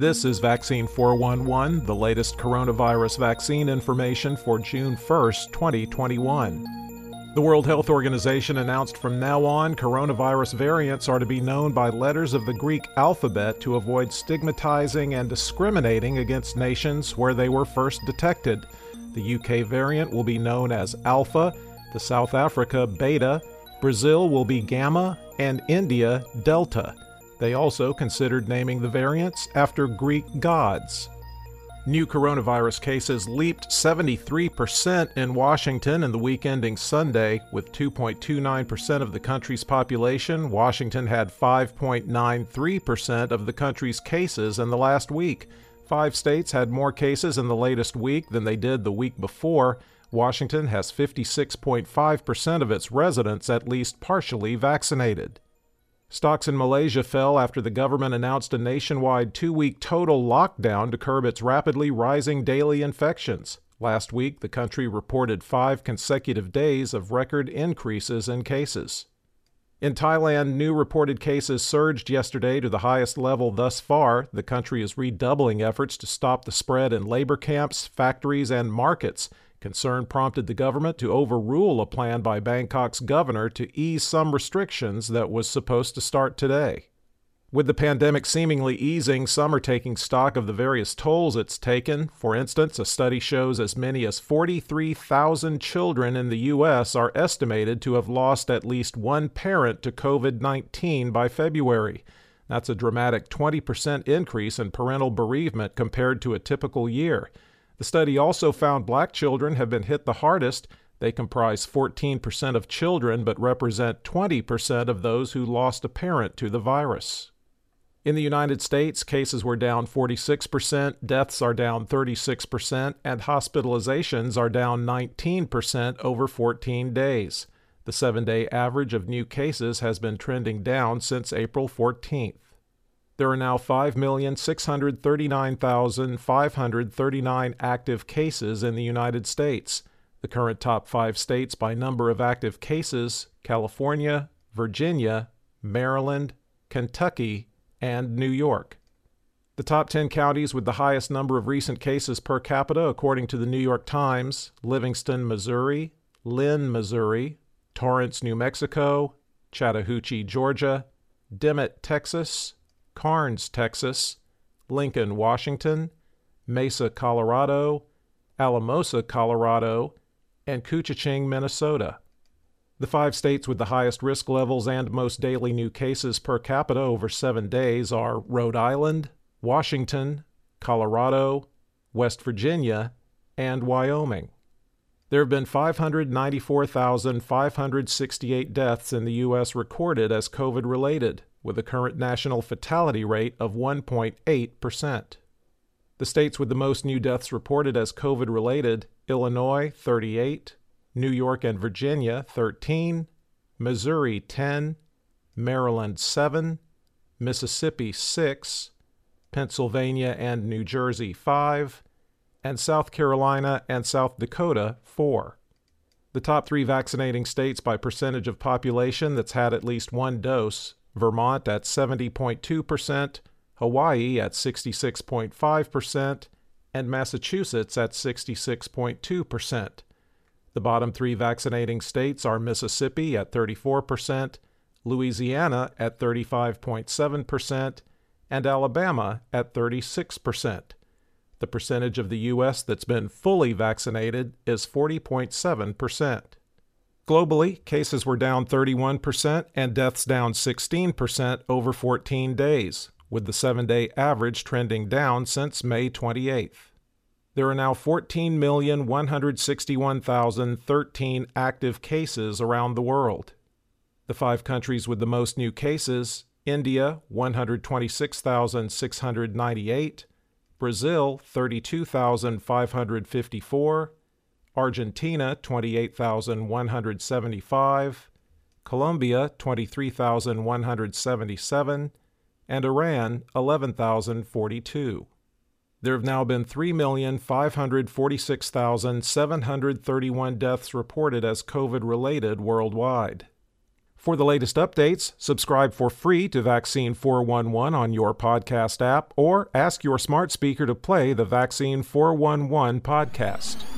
This is Vaccine 411, the latest coronavirus vaccine information for June 1st, 2021. The World Health Organization announced from now on coronavirus variants are to be known by letters of the Greek alphabet to avoid stigmatizing and discriminating against nations where they were first detected. The UK variant will be known as Alpha, the South Africa Beta, Brazil will be Gamma, and India Delta. They also considered naming the variants after Greek gods. New coronavirus cases leaped 73% in Washington in the week ending Sunday. With 2.29% of the country's population, Washington had 5.93% of the country's cases in the last week. Five states had more cases in the latest week than they did the week before. Washington has 56.5% of its residents at least partially vaccinated. Stocks in Malaysia fell after the government announced a nationwide two week total lockdown to curb its rapidly rising daily infections. Last week, the country reported five consecutive days of record increases in cases. In Thailand, new reported cases surged yesterday to the highest level thus far. The country is redoubling efforts to stop the spread in labor camps, factories, and markets. Concern prompted the government to overrule a plan by Bangkok's governor to ease some restrictions that was supposed to start today. With the pandemic seemingly easing, some are taking stock of the various tolls it's taken. For instance, a study shows as many as 43,000 children in the U.S. are estimated to have lost at least one parent to COVID 19 by February. That's a dramatic 20% increase in parental bereavement compared to a typical year. The study also found black children have been hit the hardest. They comprise 14% of children, but represent 20% of those who lost a parent to the virus. In the United States, cases were down 46%, deaths are down 36%, and hospitalizations are down 19% over 14 days. The seven day average of new cases has been trending down since April 14th. There are now 5,639,539 active cases in the United States. The current top five states by number of active cases California, Virginia, Maryland, Kentucky, and New York. The top 10 counties with the highest number of recent cases per capita, according to the New York Times Livingston, Missouri, Linn, Missouri, Torrance, New Mexico, Chattahoochee, Georgia, Dimmit, Texas, Karnes, Texas, Lincoln, Washington, Mesa, Colorado, Alamosa, Colorado, and Koochiching, Minnesota. The five states with the highest risk levels and most daily new cases per capita over seven days are Rhode Island, Washington, Colorado, West Virginia, and Wyoming. There have been 594,568 deaths in the U.S. recorded as COVID related, with a current national fatality rate of 1.8%. The states with the most new deaths reported as COVID related Illinois, 38, New York and Virginia, 13, Missouri, 10, Maryland, 7, Mississippi, 6, Pennsylvania and New Jersey, 5, and South Carolina and South Dakota, 4. The top three vaccinating states by percentage of population that's had at least one dose Vermont at 70.2%, Hawaii at 66.5%, and Massachusetts at 66.2%. The bottom three vaccinating states are Mississippi at 34%, Louisiana at 35.7%, and Alabama at 36%. The percentage of the U.S. that's been fully vaccinated is 40.7%. Globally, cases were down 31% and deaths down 16% over 14 days, with the seven day average trending down since May 28th. There are now 14,161,013 active cases around the world. The five countries with the most new cases India 126,698, Brazil 32,554, Argentina 28,175, Colombia 23,177, and Iran 11,042. There have now been 3,546,731 deaths reported as COVID related worldwide. For the latest updates, subscribe for free to Vaccine 411 on your podcast app or ask your smart speaker to play the Vaccine 411 podcast.